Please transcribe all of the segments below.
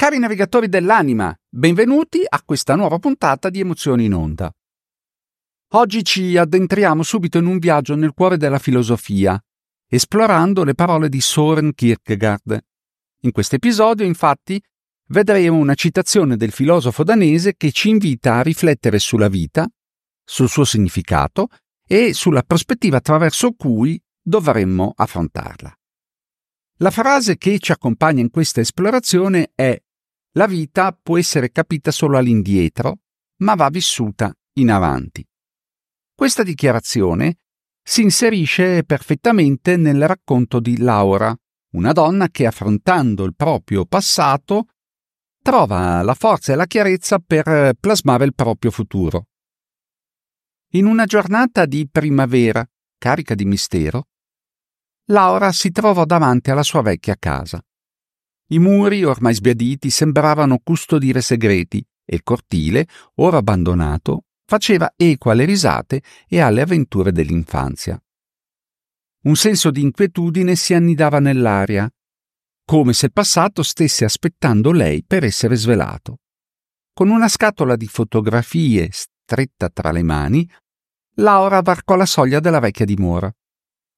Cari navigatori dell'anima, benvenuti a questa nuova puntata di Emozioni in Onda. Oggi ci addentriamo subito in un viaggio nel cuore della filosofia, esplorando le parole di Soren Kierkegaard. In questo episodio, infatti, vedremo una citazione del filosofo danese che ci invita a riflettere sulla vita, sul suo significato e sulla prospettiva attraverso cui dovremmo affrontarla. La frase che ci accompagna in questa esplorazione è la vita può essere capita solo all'indietro, ma va vissuta in avanti. Questa dichiarazione si inserisce perfettamente nel racconto di Laura, una donna che affrontando il proprio passato trova la forza e la chiarezza per plasmare il proprio futuro. In una giornata di primavera, carica di mistero, Laura si trovò davanti alla sua vecchia casa. I muri, ormai sbiaditi, sembravano custodire segreti e il cortile, ora abbandonato, faceva eco alle risate e alle avventure dell'infanzia. Un senso di inquietudine si annidava nell'aria, come se il passato stesse aspettando lei per essere svelato. Con una scatola di fotografie stretta tra le mani, Laura varcò la soglia della vecchia dimora.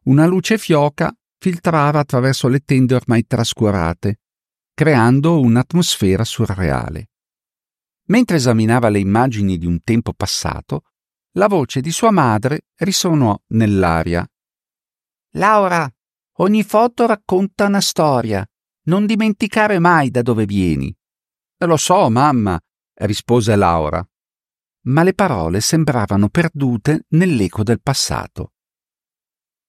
Una luce fioca filtrava attraverso le tende ormai trascurate, creando un'atmosfera surreale. Mentre esaminava le immagini di un tempo passato, la voce di sua madre risuonò nell'aria. Laura, ogni foto racconta una storia. Non dimenticare mai da dove vieni. Lo so, mamma, rispose Laura. Ma le parole sembravano perdute nell'eco del passato.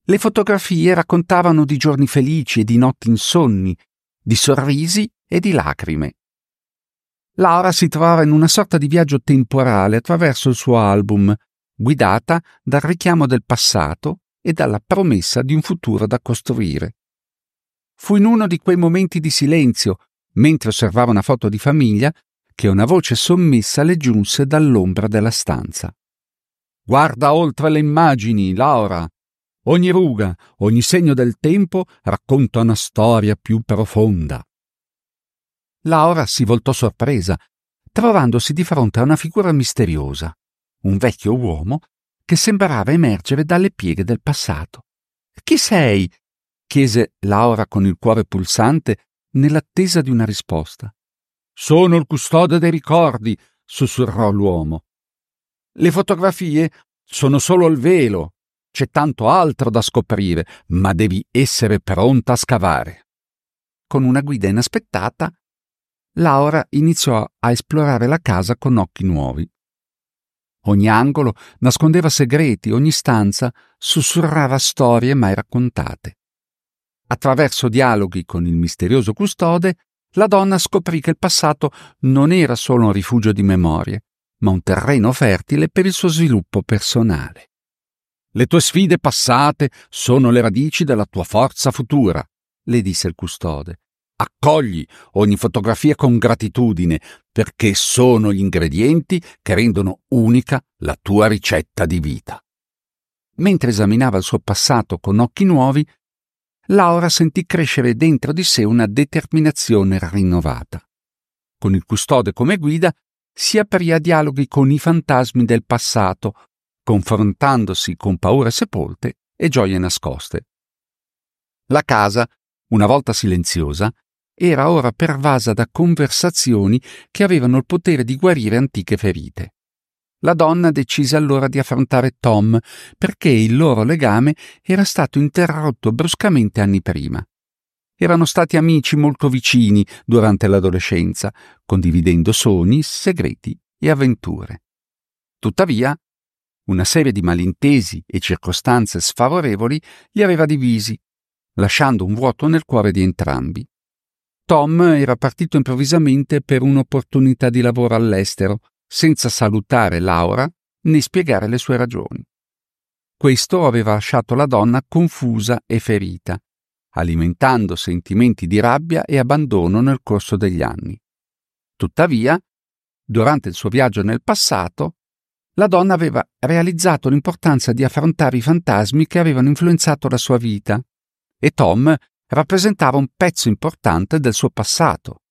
Le fotografie raccontavano di giorni felici e di notti insonni, di sorrisi e di lacrime. Laura si trovava in una sorta di viaggio temporale attraverso il suo album, guidata dal richiamo del passato e dalla promessa di un futuro da costruire. Fu in uno di quei momenti di silenzio, mentre osservava una foto di famiglia, che una voce sommessa le giunse dall'ombra della stanza. Guarda oltre le immagini, Laura, Ogni ruga, ogni segno del tempo racconta una storia più profonda. Laura si voltò sorpresa, trovandosi di fronte a una figura misteriosa, un vecchio uomo che sembrava emergere dalle pieghe del passato. Chi sei? chiese Laura con il cuore pulsante nell'attesa di una risposta. Sono il custode dei ricordi, sussurrò l'uomo. Le fotografie sono solo il velo, c'è tanto altro da scoprire, ma devi essere pronta a scavare. Con una guida inaspettata, Laura iniziò a esplorare la casa con occhi nuovi. Ogni angolo nascondeva segreti, ogni stanza sussurrava storie mai raccontate. Attraverso dialoghi con il misterioso custode, la donna scoprì che il passato non era solo un rifugio di memorie, ma un terreno fertile per il suo sviluppo personale. Le tue sfide passate sono le radici della tua forza futura, le disse il custode. Accogli ogni fotografia con gratitudine, perché sono gli ingredienti che rendono unica la tua ricetta di vita. Mentre esaminava il suo passato con occhi nuovi, Laura sentì crescere dentro di sé una determinazione rinnovata. Con il custode come guida, si aprì a dialoghi con i fantasmi del passato, confrontandosi con paure sepolte e gioie nascoste. La casa, una volta silenziosa, era ora pervasa da conversazioni che avevano il potere di guarire antiche ferite. La donna decise allora di affrontare Tom perché il loro legame era stato interrotto bruscamente anni prima. Erano stati amici molto vicini durante l'adolescenza, condividendo sogni, segreti e avventure. Tuttavia, una serie di malintesi e circostanze sfavorevoli li aveva divisi, lasciando un vuoto nel cuore di entrambi. Tom era partito improvvisamente per un'opportunità di lavoro all'estero, senza salutare Laura né spiegare le sue ragioni. Questo aveva lasciato la donna confusa e ferita, alimentando sentimenti di rabbia e abbandono nel corso degli anni. Tuttavia, durante il suo viaggio nel passato, la donna aveva realizzato l'importanza di affrontare i fantasmi che avevano influenzato la sua vita e Tom rappresentava un pezzo importante del suo passato.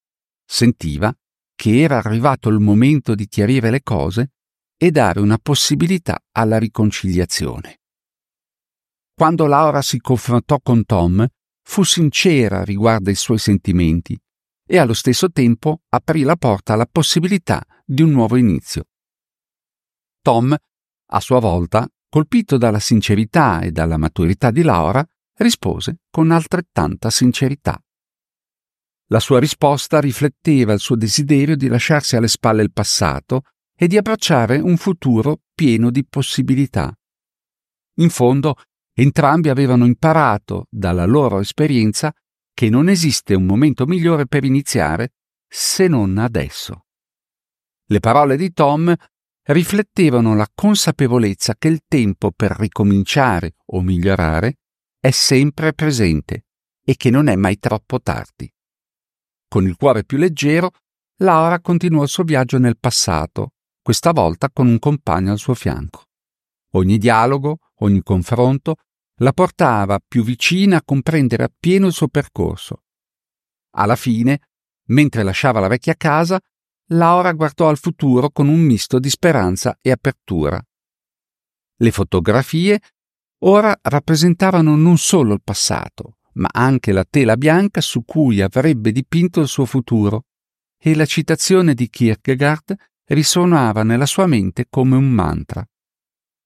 sentiva che era arrivato il momento di chiarire le cose e dare una possibilità alla riconciliazione. Quando Laura si confrontò con Tom, fu sincera riguardo ai suoi sentimenti e allo stesso tempo aprì la porta alla possibilità di un nuovo inizio. Tom, a sua volta, colpito dalla sincerità e dalla maturità di Laura, rispose con altrettanta sincerità. La sua risposta rifletteva il suo desiderio di lasciarsi alle spalle il passato e di abbracciare un futuro pieno di possibilità. In fondo, entrambi avevano imparato dalla loro esperienza che non esiste un momento migliore per iniziare se non adesso. Le parole di Tom riflettevano la consapevolezza che il tempo per ricominciare o migliorare è sempre presente e che non è mai troppo tardi. Con il cuore più leggero, Laura continuò il suo viaggio nel passato, questa volta con un compagno al suo fianco. Ogni dialogo, ogni confronto la portava più vicina a comprendere appieno il suo percorso. Alla fine, mentre lasciava la vecchia casa, Laura guardò al futuro con un misto di speranza e apertura. Le fotografie ora rappresentavano non solo il passato, ma anche la tela bianca su cui avrebbe dipinto il suo futuro, e la citazione di Kierkegaard risuonava nella sua mente come un mantra.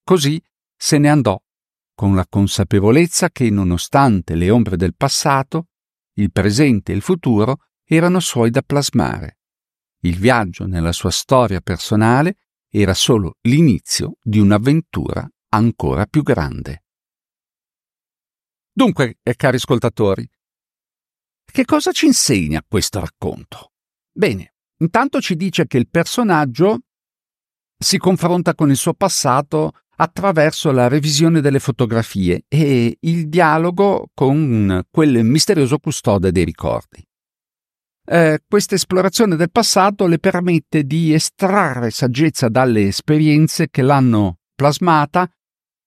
Così se ne andò, con la consapevolezza che, nonostante le ombre del passato, il presente e il futuro erano suoi da plasmare. Il viaggio nella sua storia personale era solo l'inizio di un'avventura ancora più grande. Dunque, eh, cari ascoltatori, che cosa ci insegna questo racconto? Bene, intanto ci dice che il personaggio si confronta con il suo passato attraverso la revisione delle fotografie e il dialogo con quel misterioso custode dei ricordi. Eh, questa esplorazione del passato le permette di estrarre saggezza dalle esperienze che l'hanno plasmata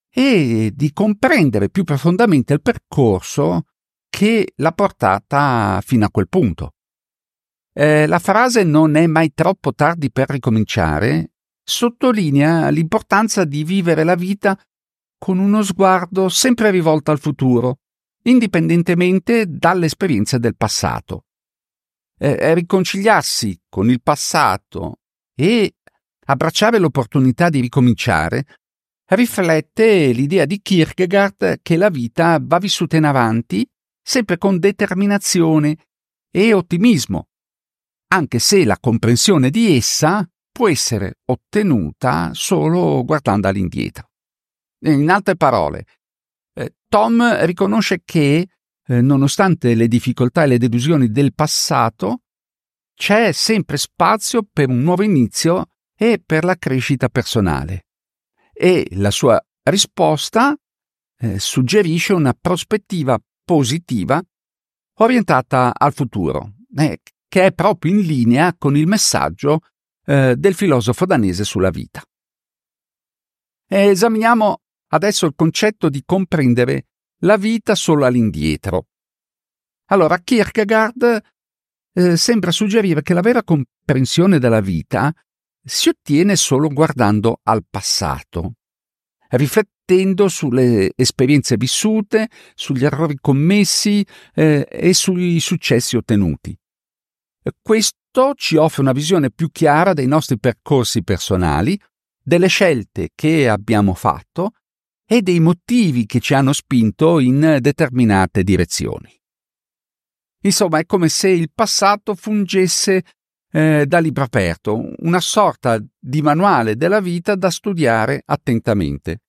e di comprendere più profondamente il percorso che l'ha portata fino a quel punto. Eh, la frase non è mai troppo tardi per ricominciare sottolinea l'importanza di vivere la vita con uno sguardo sempre rivolto al futuro, indipendentemente dalle esperienze del passato. Eh, riconciliarsi con il passato e abbracciare l'opportunità di ricominciare riflette l'idea di Kierkegaard che la vita va vissuta in avanti sempre con determinazione e ottimismo, anche se la comprensione di essa può essere ottenuta solo guardando all'indietro. In altre parole, eh, Tom riconosce che, eh, nonostante le difficoltà e le delusioni del passato, c'è sempre spazio per un nuovo inizio e per la crescita personale e la sua risposta eh, suggerisce una prospettiva positiva orientata al futuro, eh, che è proprio in linea con il messaggio eh, del filosofo danese sulla vita. E esaminiamo adesso il concetto di comprendere la vita solo all'indietro. Allora, Kierkegaard eh, sembra suggerire che la vera comprensione della vita si ottiene solo guardando al passato, riflettendo sulle esperienze vissute, sugli errori commessi eh, e sui successi ottenuti. Questo ci offre una visione più chiara dei nostri percorsi personali, delle scelte che abbiamo fatto e dei motivi che ci hanno spinto in determinate direzioni. Insomma, è come se il passato fungesse eh, da libro aperto, una sorta di manuale della vita da studiare attentamente.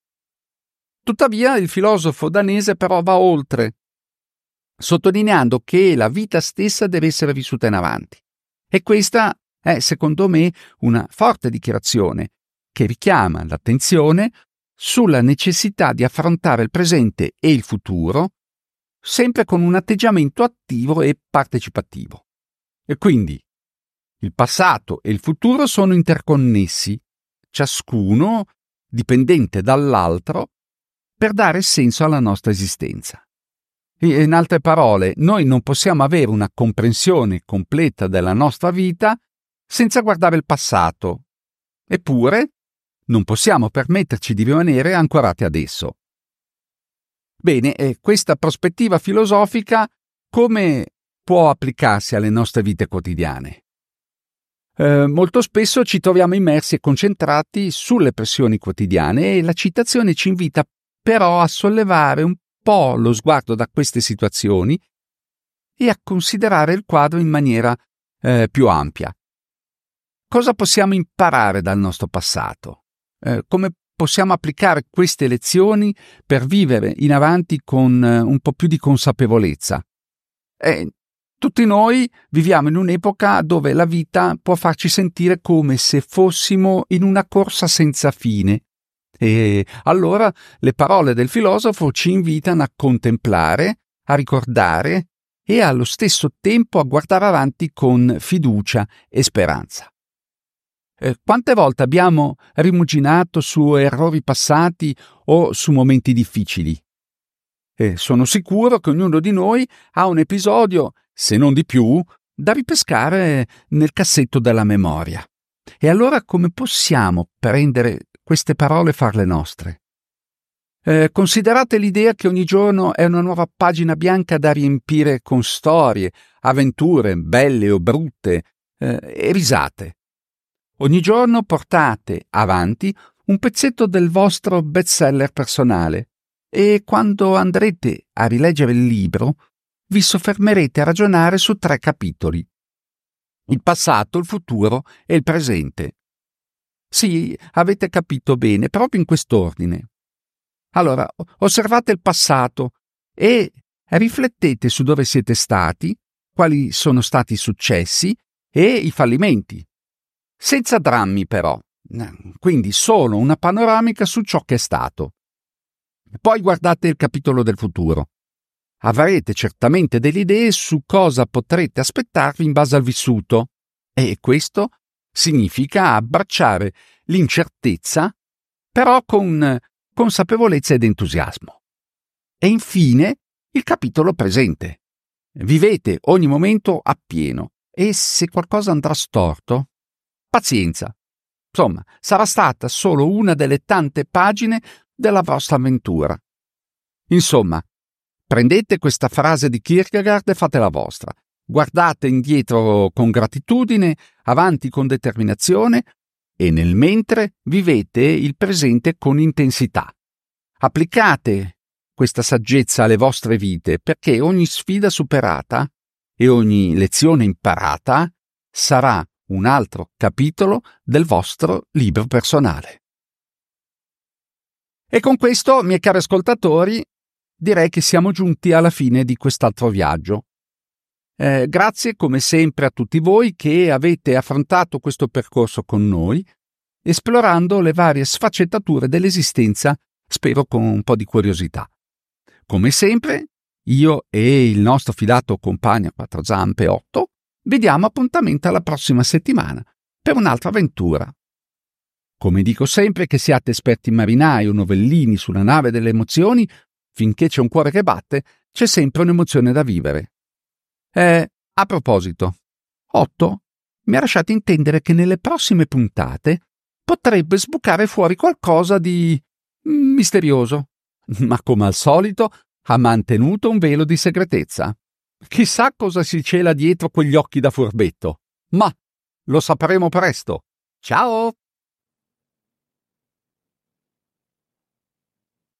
Tuttavia il filosofo danese però va oltre, sottolineando che la vita stessa deve essere vissuta in avanti. E questa è, secondo me, una forte dichiarazione che richiama l'attenzione sulla necessità di affrontare il presente e il futuro sempre con un atteggiamento attivo e partecipativo. E quindi il passato e il futuro sono interconnessi, ciascuno dipendente dall'altro per dare senso alla nostra esistenza. In altre parole, noi non possiamo avere una comprensione completa della nostra vita senza guardare il passato. Eppure, non possiamo permetterci di rimanere ancorati ad esso. Bene, questa prospettiva filosofica come può applicarsi alle nostre vite quotidiane? Eh, molto spesso ci troviamo immersi e concentrati sulle pressioni quotidiane e la citazione ci invita però a sollevare un po' lo sguardo da queste situazioni e a considerare il quadro in maniera eh, più ampia. Cosa possiamo imparare dal nostro passato? Eh, come possiamo applicare queste lezioni per vivere in avanti con eh, un po' più di consapevolezza? Eh, tutti noi viviamo in un'epoca dove la vita può farci sentire come se fossimo in una corsa senza fine. E allora le parole del filosofo ci invitano a contemplare, a ricordare e allo stesso tempo a guardare avanti con fiducia e speranza. Eh, quante volte abbiamo rimuginato su errori passati o su momenti difficili? E sono sicuro che ognuno di noi ha un episodio se non di più, da ripescare nel cassetto della memoria. E allora come possiamo prendere queste parole e farle nostre? Eh, considerate l'idea che ogni giorno è una nuova pagina bianca da riempire con storie, avventure, belle o brutte, eh, e risate. Ogni giorno portate avanti un pezzetto del vostro bestseller personale e quando andrete a rileggere il libro vi soffermerete a ragionare su tre capitoli. Il passato, il futuro e il presente. Sì, avete capito bene, proprio in quest'ordine. Allora, osservate il passato e riflettete su dove siete stati, quali sono stati i successi e i fallimenti. Senza drammi, però. Quindi solo una panoramica su ciò che è stato. Poi guardate il capitolo del futuro avrete certamente delle idee su cosa potrete aspettarvi in base al vissuto. E questo significa abbracciare l'incertezza, però con consapevolezza ed entusiasmo. E infine il capitolo presente. Vivete ogni momento appieno e se qualcosa andrà storto, pazienza. Insomma, sarà stata solo una delle tante pagine della vostra avventura. Insomma, Prendete questa frase di Kierkegaard e fatela vostra. Guardate indietro con gratitudine, avanti con determinazione e nel mentre vivete il presente con intensità. Applicate questa saggezza alle vostre vite perché ogni sfida superata e ogni lezione imparata sarà un altro capitolo del vostro libro personale. E con questo, miei cari ascoltatori, direi che siamo giunti alla fine di quest'altro viaggio. Eh, grazie come sempre a tutti voi che avete affrontato questo percorso con noi, esplorando le varie sfaccettature dell'esistenza, spero con un po' di curiosità. Come sempre, io e il nostro fidato compagno a quattro zampe 8 vediamo appuntamento alla prossima settimana per un'altra avventura. Come dico sempre che siate esperti marinai o novellini sulla nave delle emozioni finché c'è un cuore che batte, c'è sempre un'emozione da vivere. E, a proposito, Otto mi ha lasciato intendere che nelle prossime puntate potrebbe sbucare fuori qualcosa di misterioso, ma come al solito ha mantenuto un velo di segretezza. Chissà cosa si cela dietro quegli occhi da furbetto. Ma lo sapremo presto. Ciao!